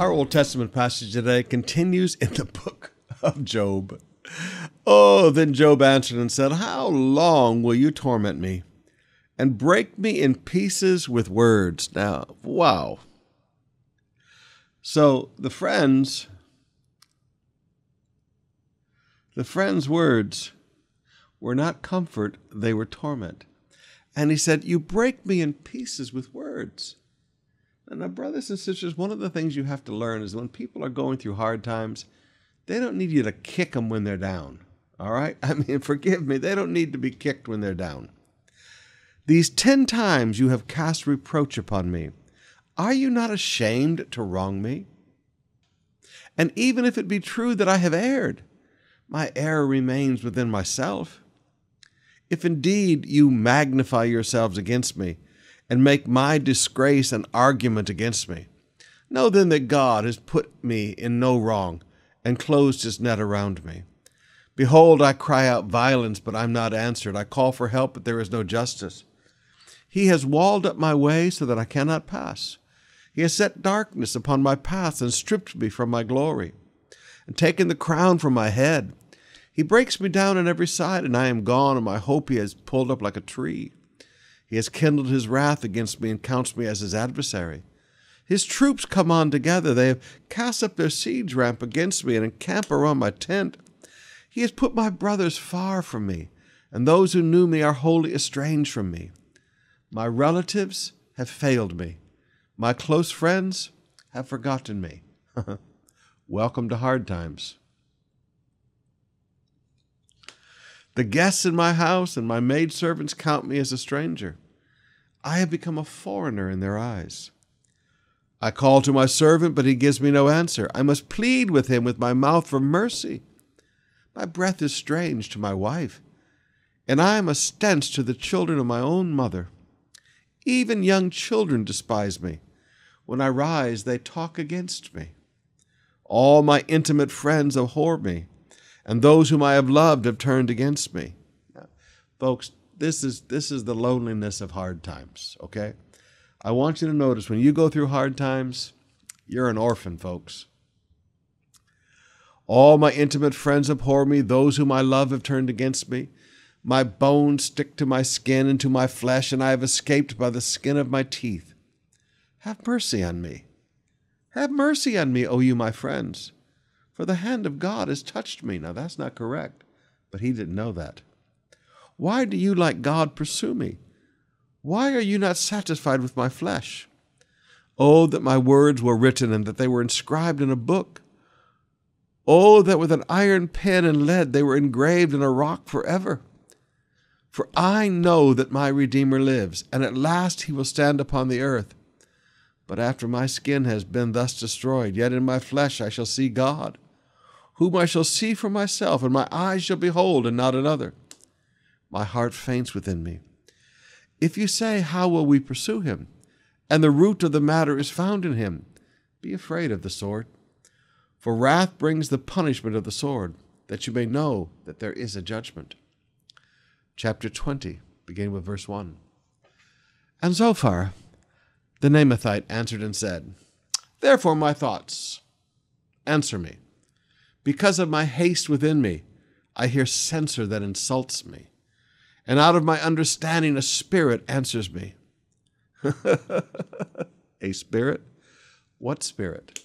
Our Old Testament passage today continues in the book of Job. Oh, then Job answered and said, How long will you torment me and break me in pieces with words? Now, wow. So the friends, the friends' words were not comfort, they were torment. And he said, You break me in pieces with words. And now, brothers and sisters, one of the things you have to learn is when people are going through hard times, they don't need you to kick them when they're down. All right? I mean, forgive me, they don't need to be kicked when they're down. These ten times you have cast reproach upon me. Are you not ashamed to wrong me? And even if it be true that I have erred, my error remains within myself. If indeed you magnify yourselves against me, and make my disgrace an argument against me. Know then that God has put me in no wrong and closed his net around me. Behold, I cry out violence, but I'm not answered. I call for help, but there is no justice. He has walled up my way so that I cannot pass. He has set darkness upon my path and stripped me from my glory, and taken the crown from my head. He breaks me down on every side, and I am gone, and my hope he has pulled up like a tree. He has kindled his wrath against me and counts me as his adversary. His troops come on together. They have cast up their siege ramp against me and encamp around my tent. He has put my brothers far from me, and those who knew me are wholly estranged from me. My relatives have failed me. My close friends have forgotten me. Welcome to hard times. The guests in my house and my maidservants count me as a stranger. I have become a foreigner in their eyes. I call to my servant, but he gives me no answer. I must plead with him with my mouth for mercy. My breath is strange to my wife, and I am a stench to the children of my own mother. Even young children despise me. When I rise, they talk against me. All my intimate friends abhor me and those whom I have loved have turned against me. Now, folks, this is this is the loneliness of hard times, okay? I want you to notice when you go through hard times, you're an orphan, folks. All my intimate friends abhor me, those whom I love have turned against me. My bones stick to my skin and to my flesh, and I have escaped by the skin of my teeth. Have mercy on me. Have mercy on me, O you my friends for the hand of God has touched me. Now, that's not correct, but he didn't know that. Why do you, like God, pursue me? Why are you not satisfied with my flesh? Oh, that my words were written and that they were inscribed in a book. Oh, that with an iron pen and lead they were engraved in a rock forever. For I know that my Redeemer lives, and at last he will stand upon the earth. But after my skin has been thus destroyed, yet in my flesh I shall see God whom I shall see for myself, and my eyes shall behold, and not another. My heart faints within me. If you say, How will we pursue him? and the root of the matter is found in him, be afraid of the sword. For wrath brings the punishment of the sword, that you may know that there is a judgment. Chapter 20, beginning with verse 1. And Zophar, the Naamathite, answered and said, Therefore, my thoughts, answer me. Because of my haste within me, I hear censor that insults me. And out of my understanding, a spirit answers me. a spirit? What spirit?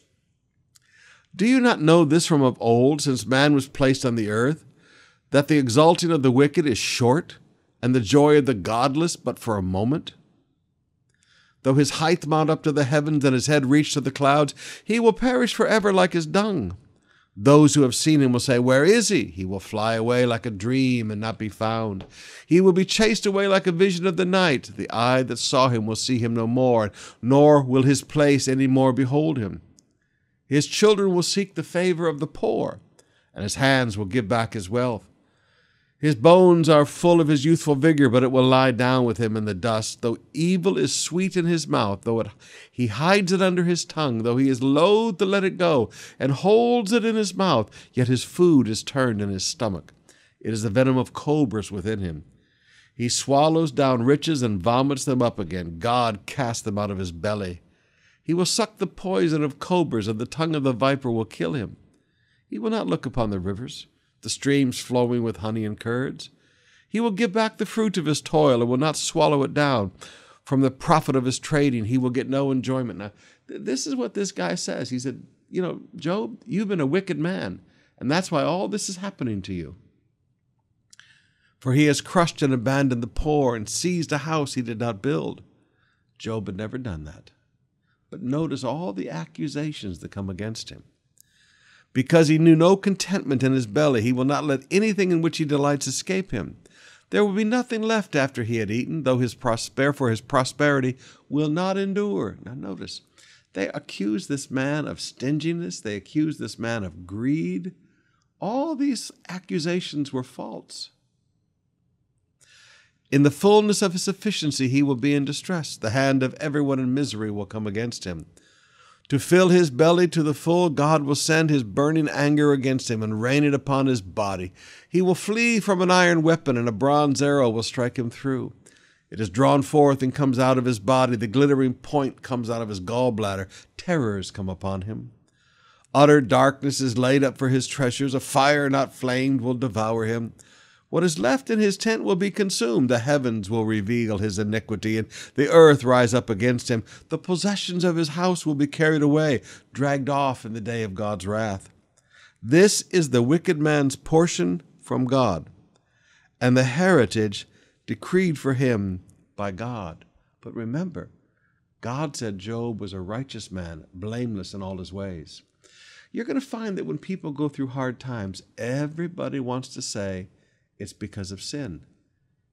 Do you not know this from of old, since man was placed on the earth, that the exalting of the wicked is short, and the joy of the godless but for a moment? Though his height mount up to the heavens and his head reach to the clouds, he will perish forever like his dung. Those who have seen him will say, Where is he? He will fly away like a dream and not be found. He will be chased away like a vision of the night. The eye that saw him will see him no more, nor will his place any more behold him. His children will seek the favor of the poor, and his hands will give back his wealth. His bones are full of his youthful vigor, but it will lie down with him in the dust. Though evil is sweet in his mouth, though it, he hides it under his tongue, though he is loath to let it go, and holds it in his mouth, yet his food is turned in his stomach. It is the venom of cobras within him. He swallows down riches and vomits them up again. God cast them out of his belly. He will suck the poison of cobras, and the tongue of the viper will kill him. He will not look upon the rivers, the streams flowing with honey and curds. He will give back the fruit of his toil and will not swallow it down. From the profit of his trading, he will get no enjoyment. Now, this is what this guy says. He said, You know, Job, you've been a wicked man, and that's why all this is happening to you. For he has crushed and abandoned the poor and seized a house he did not build. Job had never done that. But notice all the accusations that come against him. Because he knew no contentment in his belly, he will not let anything in which he delights escape him. There will be nothing left after he had eaten, though his prosper for his prosperity will not endure. Now notice, they accuse this man of stinginess, they accuse this man of greed. All these accusations were false. In the fullness of his sufficiency, he will be in distress. The hand of everyone in misery will come against him. To fill his belly to the full, God will send his burning anger against him and rain it upon his body. He will flee from an iron weapon, and a bronze arrow will strike him through. It is drawn forth and comes out of his body. The glittering point comes out of his gallbladder. Terrors come upon him. Utter darkness is laid up for his treasures. A fire not flamed will devour him. What is left in his tent will be consumed. The heavens will reveal his iniquity, and the earth rise up against him. The possessions of his house will be carried away, dragged off in the day of God's wrath. This is the wicked man's portion from God, and the heritage decreed for him by God. But remember, God said Job was a righteous man, blameless in all his ways. You're going to find that when people go through hard times, everybody wants to say, it's because of sin.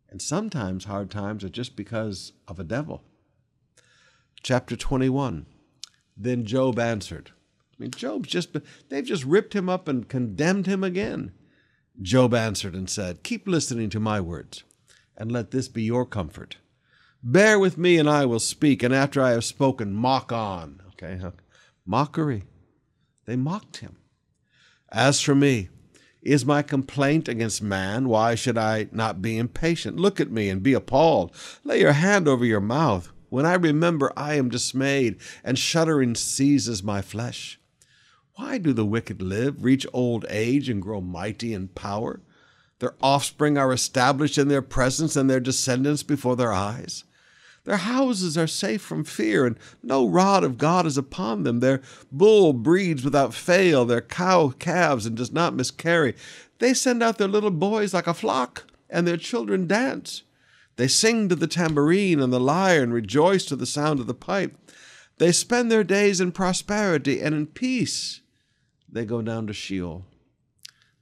And sometimes hard times are just because of a devil. Chapter 21. Then Job answered. I mean, Job's just, they've just ripped him up and condemned him again. Job answered and said, Keep listening to my words, and let this be your comfort. Bear with me, and I will speak, and after I have spoken, mock on. Okay, mockery. They mocked him. As for me, is my complaint against man? Why should I not be impatient? Look at me and be appalled. Lay your hand over your mouth. When I remember, I am dismayed, and shuddering seizes my flesh. Why do the wicked live, reach old age, and grow mighty in power? Their offspring are established in their presence, and their descendants before their eyes. Their houses are safe from fear, and no rod of God is upon them. Their bull breeds without fail, their cow calves and does not miscarry. They send out their little boys like a flock, and their children dance. They sing to the tambourine and the lyre and rejoice to the sound of the pipe. They spend their days in prosperity and in peace. They go down to Sheol.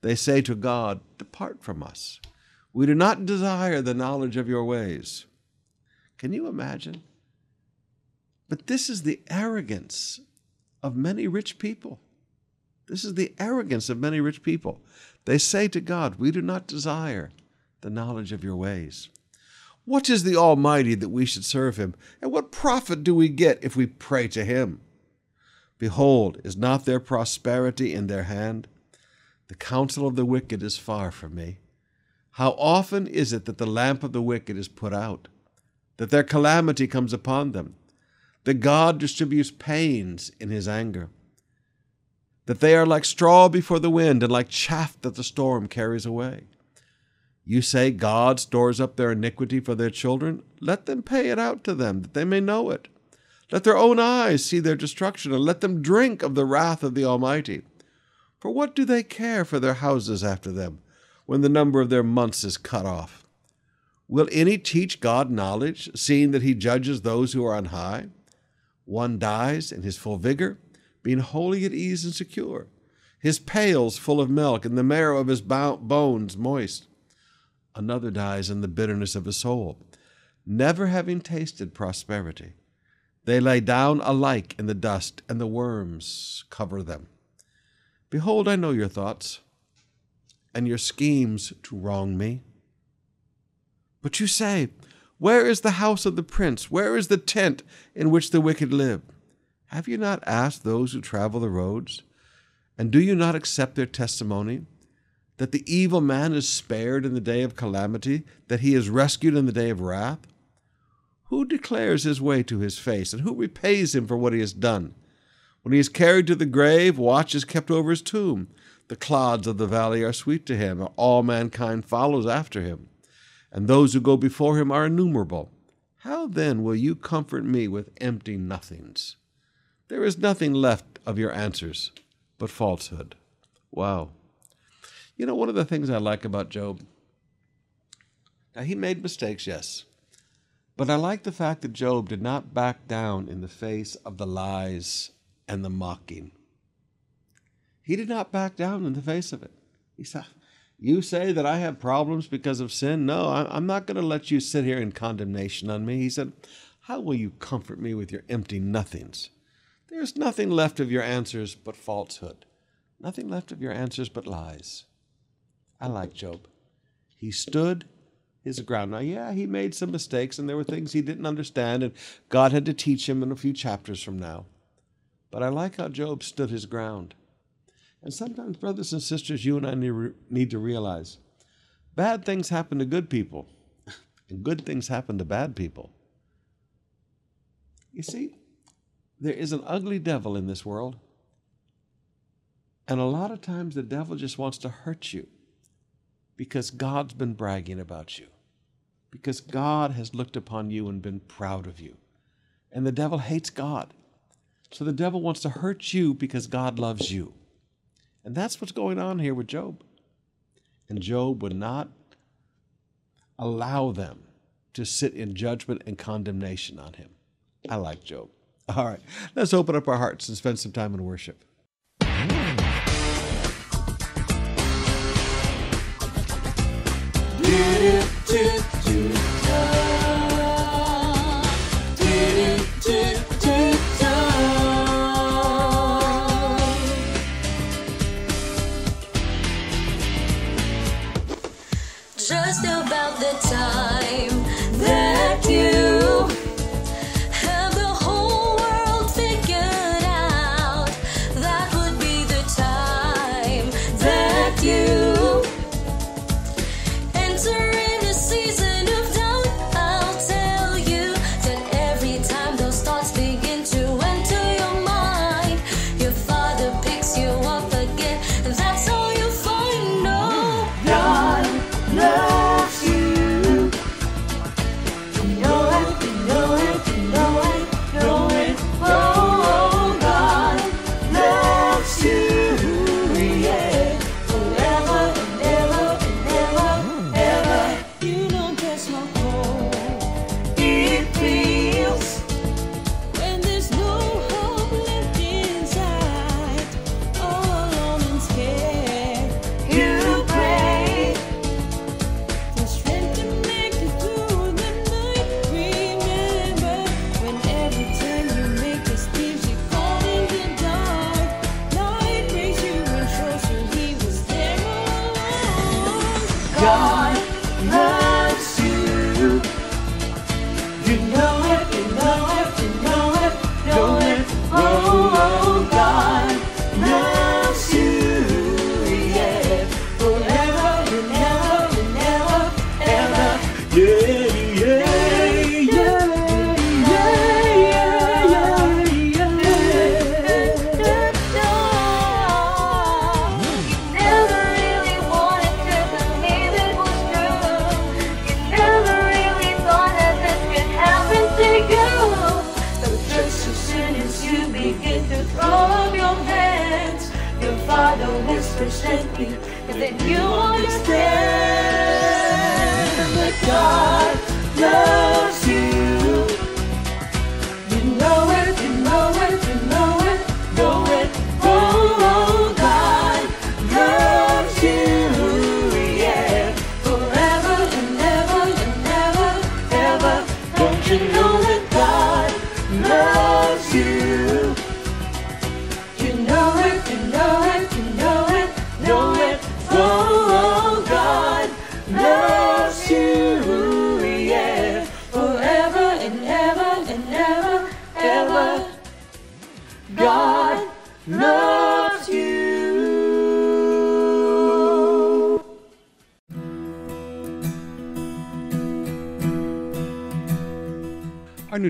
They say to God, Depart from us. We do not desire the knowledge of your ways. Can you imagine? But this is the arrogance of many rich people. This is the arrogance of many rich people. They say to God, We do not desire the knowledge of your ways. What is the Almighty that we should serve him? And what profit do we get if we pray to him? Behold, is not their prosperity in their hand? The counsel of the wicked is far from me. How often is it that the lamp of the wicked is put out? That their calamity comes upon them, that God distributes pains in his anger, that they are like straw before the wind and like chaff that the storm carries away. You say God stores up their iniquity for their children? Let them pay it out to them, that they may know it. Let their own eyes see their destruction, and let them drink of the wrath of the Almighty. For what do they care for their houses after them, when the number of their months is cut off? Will any teach God knowledge, seeing that he judges those who are on high? One dies in his full vigor, being wholly at ease and secure, his pails full of milk, and the marrow of his bones moist. Another dies in the bitterness of his soul, never having tasted prosperity. They lay down alike in the dust, and the worms cover them. Behold, I know your thoughts, and your schemes to wrong me. But you say, Where is the house of the prince? Where is the tent in which the wicked live? Have you not asked those who travel the roads? And do you not accept their testimony? That the evil man is spared in the day of calamity, that he is rescued in the day of wrath? Who declares his way to his face, and who repays him for what he has done? When he is carried to the grave, watch is kept over his tomb. The clods of the valley are sweet to him, and all mankind follows after him, and those who go before him are innumerable. How then will you comfort me with empty nothings? There is nothing left of your answers but falsehood. Wow. You know, one of the things I like about Job, now he made mistakes, yes, but I like the fact that Job did not back down in the face of the lies and the mocking. He did not back down in the face of it. He said, You say that I have problems because of sin? No, I'm not going to let you sit here in condemnation on me. He said, How will you comfort me with your empty nothings? There's nothing left of your answers but falsehood, nothing left of your answers but lies. I like Job. He stood his ground. Now, yeah, he made some mistakes and there were things he didn't understand, and God had to teach him in a few chapters from now. But I like how Job stood his ground. And sometimes, brothers and sisters, you and I need to realize bad things happen to good people, and good things happen to bad people. You see, there is an ugly devil in this world. And a lot of times the devil just wants to hurt you because God's been bragging about you, because God has looked upon you and been proud of you. And the devil hates God. So the devil wants to hurt you because God loves you. And that's what's going on here with Job. And Job would not allow them to sit in judgment and condemnation on him. I like Job. All right, let's open up our hearts and spend some time in worship. do, do, do.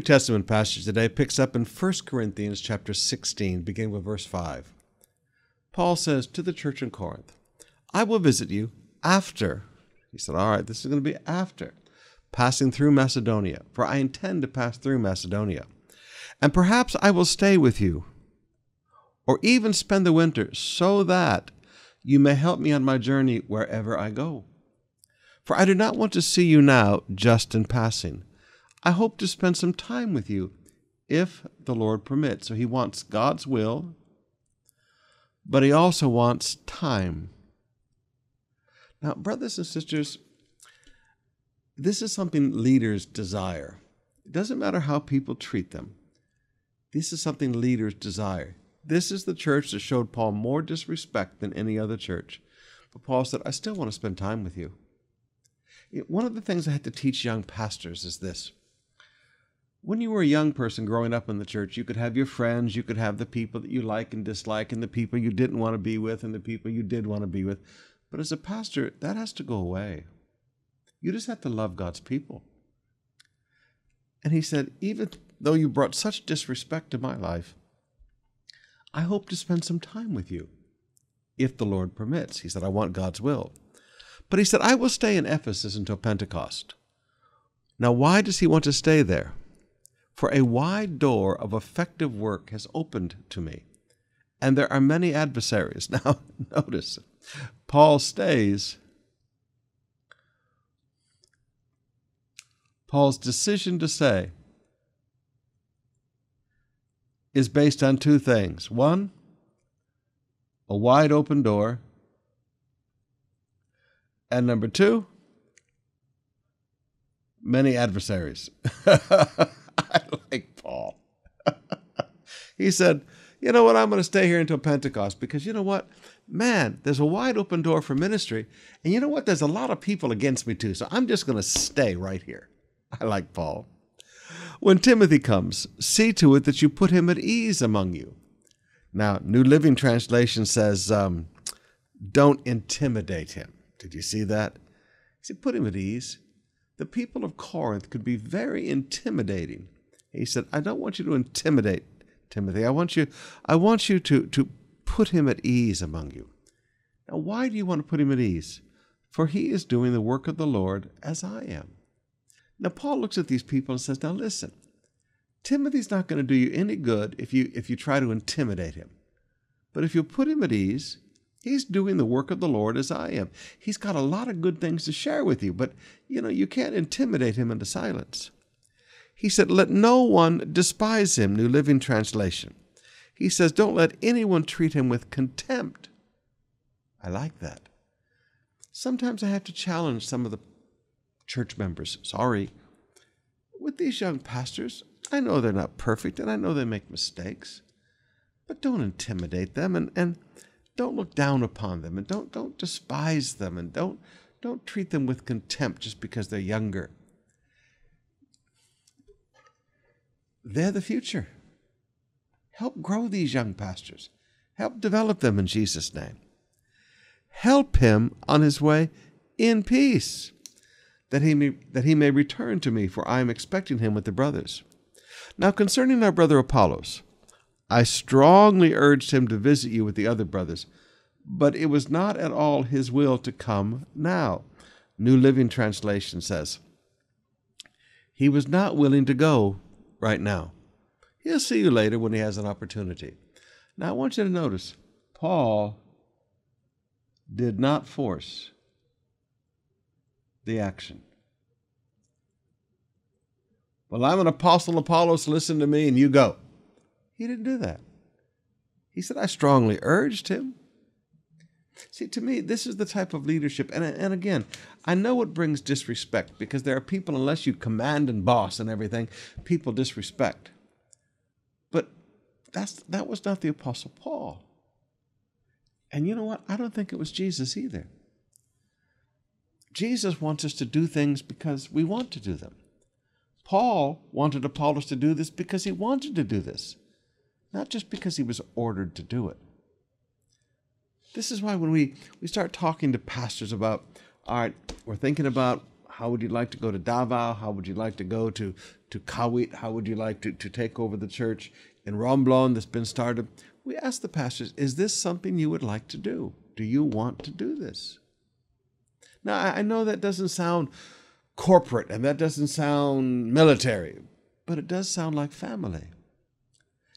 New Testament passage today picks up in 1 Corinthians chapter 16, beginning with verse 5. Paul says to the church in Corinth, I will visit you after. He said, All right, this is going to be after passing through Macedonia, for I intend to pass through Macedonia. And perhaps I will stay with you, or even spend the winter, so that you may help me on my journey wherever I go. For I do not want to see you now just in passing. I hope to spend some time with you, if the Lord permits. So he wants God's will, but he also wants time. Now, brothers and sisters, this is something leaders desire. It doesn't matter how people treat them. This is something leaders desire. This is the church that showed Paul more disrespect than any other church. But Paul said, I still want to spend time with you. One of the things I had to teach young pastors is this. When you were a young person growing up in the church, you could have your friends, you could have the people that you like and dislike, and the people you didn't want to be with, and the people you did want to be with. But as a pastor, that has to go away. You just have to love God's people. And he said, Even though you brought such disrespect to my life, I hope to spend some time with you, if the Lord permits. He said, I want God's will. But he said, I will stay in Ephesus until Pentecost. Now, why does he want to stay there? For a wide door of effective work has opened to me, and there are many adversaries. Now, notice, Paul stays Paul's decision to say is based on two things. One, a wide open door. And number two, many adversaries. I like Paul. He said, You know what? I'm going to stay here until Pentecost because you know what? Man, there's a wide open door for ministry. And you know what? There's a lot of people against me too. So I'm just going to stay right here. I like Paul. When Timothy comes, see to it that you put him at ease among you. Now, New Living Translation says, um, don't intimidate him. Did you see that? He said, put him at ease. The people of Corinth could be very intimidating. He said, I don't want you to intimidate Timothy. I want you, I want you to, to put him at ease among you. Now, why do you want to put him at ease? For he is doing the work of the Lord as I am. Now, Paul looks at these people and says, Now listen, Timothy's not going to do you any good if you, if you try to intimidate him. But if you put him at ease, he's doing the work of the Lord as I am. He's got a lot of good things to share with you, but you know, you can't intimidate him into silence. He said, Let no one despise him, New Living Translation. He says, Don't let anyone treat him with contempt. I like that. Sometimes I have to challenge some of the church members. Sorry. With these young pastors, I know they're not perfect and I know they make mistakes, but don't intimidate them and, and don't look down upon them and don't, don't despise them and don't, don't treat them with contempt just because they're younger. They're the future. Help grow these young pastors. Help develop them in Jesus' name. Help him on his way in peace that he may, that he may return to me, for I am expecting him with the brothers. Now concerning our brother Apollos, I strongly urged him to visit you with the other brothers, but it was not at all his will to come now. New Living Translation says, He was not willing to go right now. He'll see you later when he has an opportunity. Now I want you to notice, Paul did not force the action. Well, I'm an apostle, Apollos, listen to me, and you go. He didn't do that. He said, I strongly urged him. See, to me, this is the type of leadership. And, and again, I know it brings disrespect because there are people, unless you command and boss and everything, people disrespect. But that's, that was not the Apostle Paul. And you know what? I don't think it was Jesus either. Jesus wants us to do things because we want to do them. Paul wanted Apollos to do this because he wanted to do this, not just because he was ordered to do it. This is why when we, we start talking to pastors about, all right, we're thinking about how would you like to go to Davao? How would you like to go to, to Kawit? How would you like to, to take over the church in Romblon that's been started? We asked the pastors, is this something you would like to do? Do you want to do this? Now, I know that doesn't sound corporate and that doesn't sound military, but it does sound like family.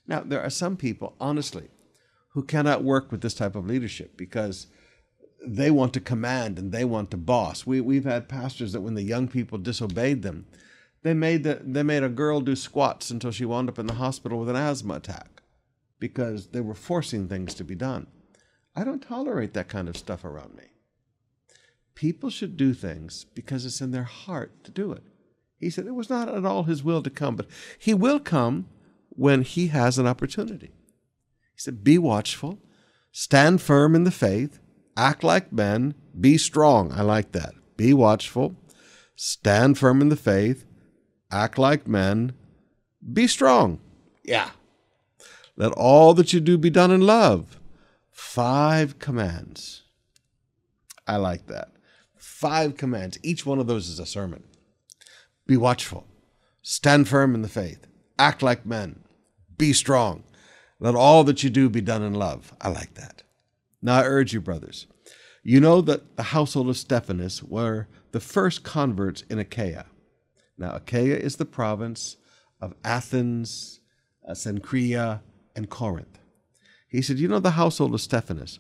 Now, there are some people, honestly, who cannot work with this type of leadership because they want to command and they want to boss. We, we've had pastors that when the young people disobeyed them, they made, the, they made a girl do squats until she wound up in the hospital with an asthma attack because they were forcing things to be done. I don't tolerate that kind of stuff around me. People should do things because it's in their heart to do it. He said it was not at all his will to come, but he will come when he has an opportunity. He said, Be watchful, stand firm in the faith, act like men, be strong. I like that. Be watchful, stand firm in the faith, act like men, be strong. Yeah. Let all that you do be done in love. Five commands. I like that. Five commands. Each one of those is a sermon. Be watchful. Stand firm in the faith. Act like men. Be strong. Let all that you do be done in love. I like that. Now I urge you, brothers, you know that the household of Stephanus were the first converts in Achaia. Now, Achaia is the province of Athens, uh, Cenchrea, and Corinth. He said, You know, the household of Stephanus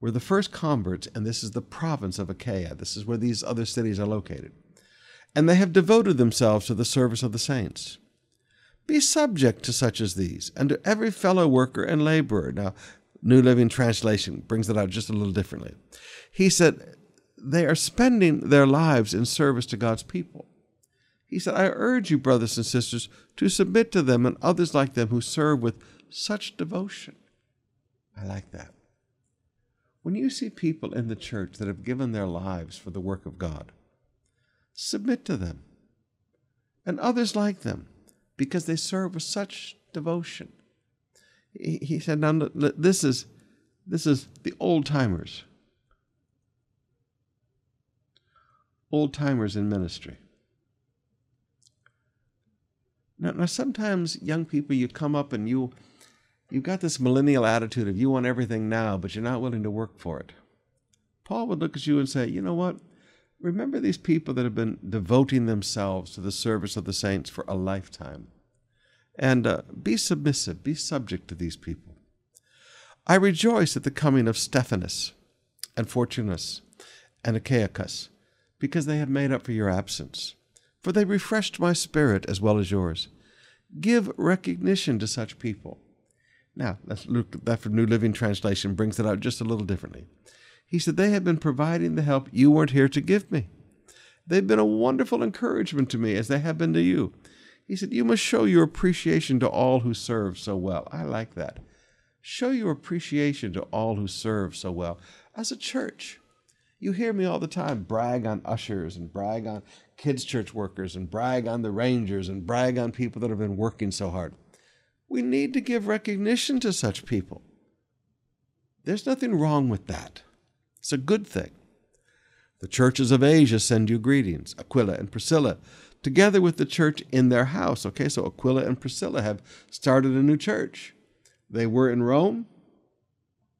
were the first converts, and this is the province of Achaia. This is where these other cities are located. And they have devoted themselves to the service of the saints. Be subject to such as these, and to every fellow worker and laborer. Now, New Living Translation brings it out just a little differently. He said, They are spending their lives in service to God's people. He said, I urge you, brothers and sisters, to submit to them and others like them who serve with such devotion. I like that. When you see people in the church that have given their lives for the work of God, submit to them and others like them because they serve with such devotion. He, said, now this is, this is the old timers. Old timers in ministry. Now, now, sometimes young people, you come up and you You've got this millennial attitude of you want everything now, but you're not willing to work for it. Paul would look at you and say, You know what? Remember these people that have been devoting themselves to the service of the saints for a lifetime. And uh, be submissive, be subject to these people. I rejoice at the coming of Stephanus and Fortunus and Achaicus, because they have made up for your absence. For they refreshed my spirit as well as yours. Give recognition to such people now, let's look at that New Living Translation, brings it out just a little differently. He said, They have been providing the help you weren't here to give me. They've been a wonderful encouragement to me as they have been to you. He said, You must show your appreciation to all who serve so well. I like that. Show your appreciation to all who serve so well. As a church, you hear me all the time brag on ushers and brag on kids' church workers and brag on the rangers and brag on people that have been working so hard. We need to give recognition to such people. There's nothing wrong with that. It's a good thing. The churches of Asia send you greetings, Aquila and Priscilla, together with the church in their house. Okay, so Aquila and Priscilla have started a new church. They were in Rome.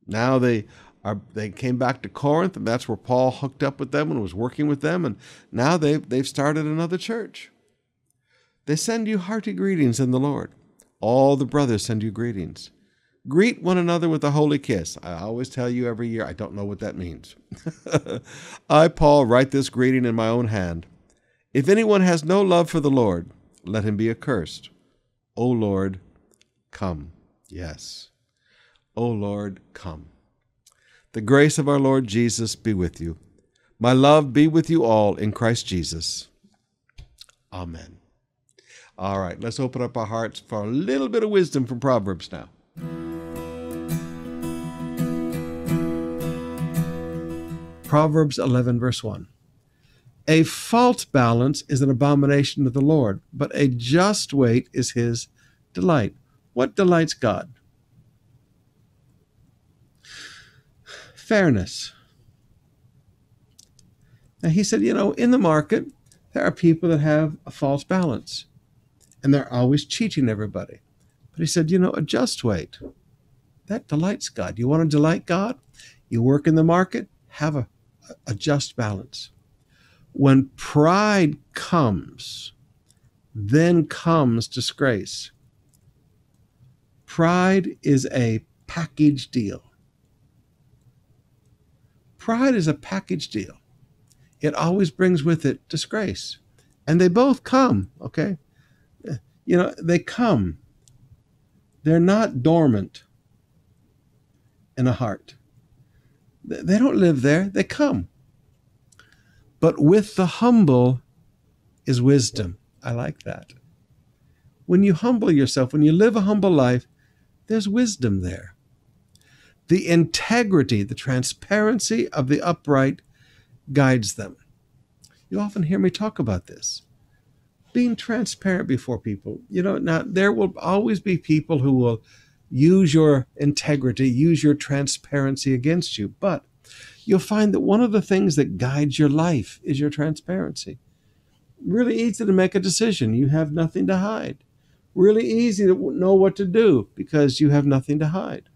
Now they are they came back to Corinth, and that's where Paul hooked up with them and was working with them, and now they've they've started another church. They send you hearty greetings in the Lord. All the brothers send you greetings. Greet one another with a holy kiss. I always tell you every year, I don't know what that means. I, Paul, write this greeting in my own hand. If anyone has no love for the Lord, let him be accursed. O Lord, come. Yes. O Lord, come. The grace of our Lord Jesus be with you. My love be with you all in Christ Jesus. Amen. All right, let's open up our hearts for a little bit of wisdom from Proverbs now. Proverbs 11, verse 1. A false balance is an abomination to the Lord, but a just weight is his delight. What delights God? Fairness. Now, he said, you know, in the market, There are people that have a false balance and they're always cheating everybody. But he said, you know, a just weight, that delights God. You want to delight God? You work in the market, have a, a just balance. When pride comes, then comes disgrace. Pride is a package deal. Pride is a package deal. It always brings with it disgrace. And they both come, okay? You know, they come. They're not dormant in a heart. They don't live there, they come. But with the humble is wisdom. I like that. When you humble yourself, when you live a humble life, there's wisdom there. The integrity, the transparency of the upright guides them. You often hear me talk about this. Being transparent before people. You know, now there will always be people who will use your integrity, use your transparency against you, but you'll find that one of the things that guides your life is your transparency. Really easy to make a decision. You have nothing to hide. Really easy to know what to do because you have nothing to hide.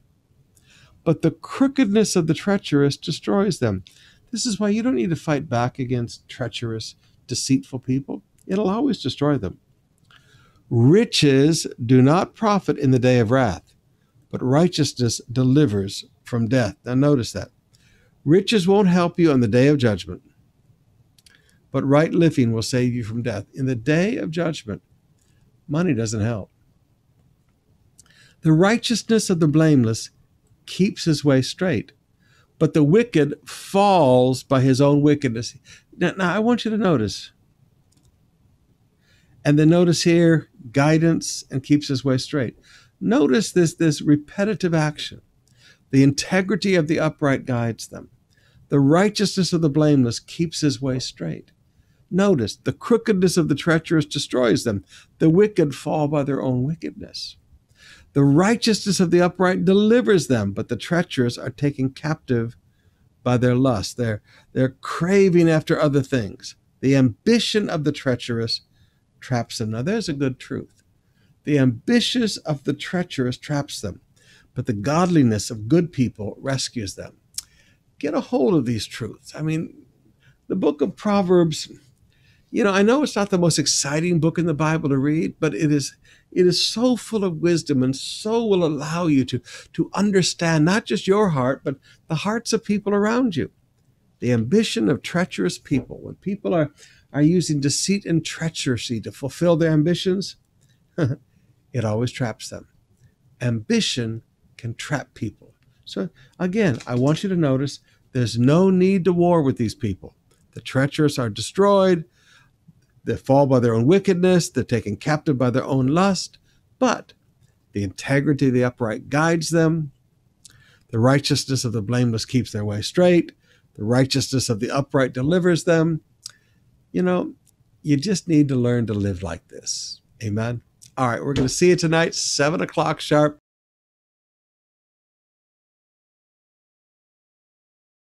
But the crookedness of the treacherous destroys them. This is why you don't need to fight back against treacherous, deceitful people. It'll always destroy them. Riches do not profit in the day of wrath, but righteousness delivers from death. Now, notice that. Riches won't help you on the day of judgment, but right living will save you from death. In the day of judgment, money doesn't help. The righteousness of the blameless keeps his way straight, but the wicked falls by his own wickedness. Now, now I want you to notice. And then notice here guidance and keeps his way straight. Notice this, this repetitive action. The integrity of the upright guides them. The righteousness of the blameless keeps his way straight. Notice the crookedness of the treacherous destroys them. The wicked fall by their own wickedness. The righteousness of the upright delivers them, but the treacherous are taken captive by their lust. They're, they're craving after other things. The ambition of the treacherous traps them. Now, there's a good truth. The ambitious of the treacherous traps them, but the godliness of good people rescues them. Get a hold of these truths. I mean, the book of Proverbs, you know, I know it's not the most exciting book in the Bible to read, but it is it is so full of wisdom and so will allow you to, to understand not just your heart, but the hearts of people around you. The ambition of treacherous people. When people are, are using deceit and treachery to fulfill their ambitions, it always traps them. Ambition can trap people. So, again, I want you to notice there's no need to war with these people. The treacherous are destroyed, they fall by their own wickedness, they're taken captive by their own lust, but the integrity of the upright guides them. The righteousness of the blameless keeps their way straight. The righteousness of the upright delivers them. You know, you just need to learn to live like this. Amen. All right, we're going to see you tonight, 7 o'clock sharp.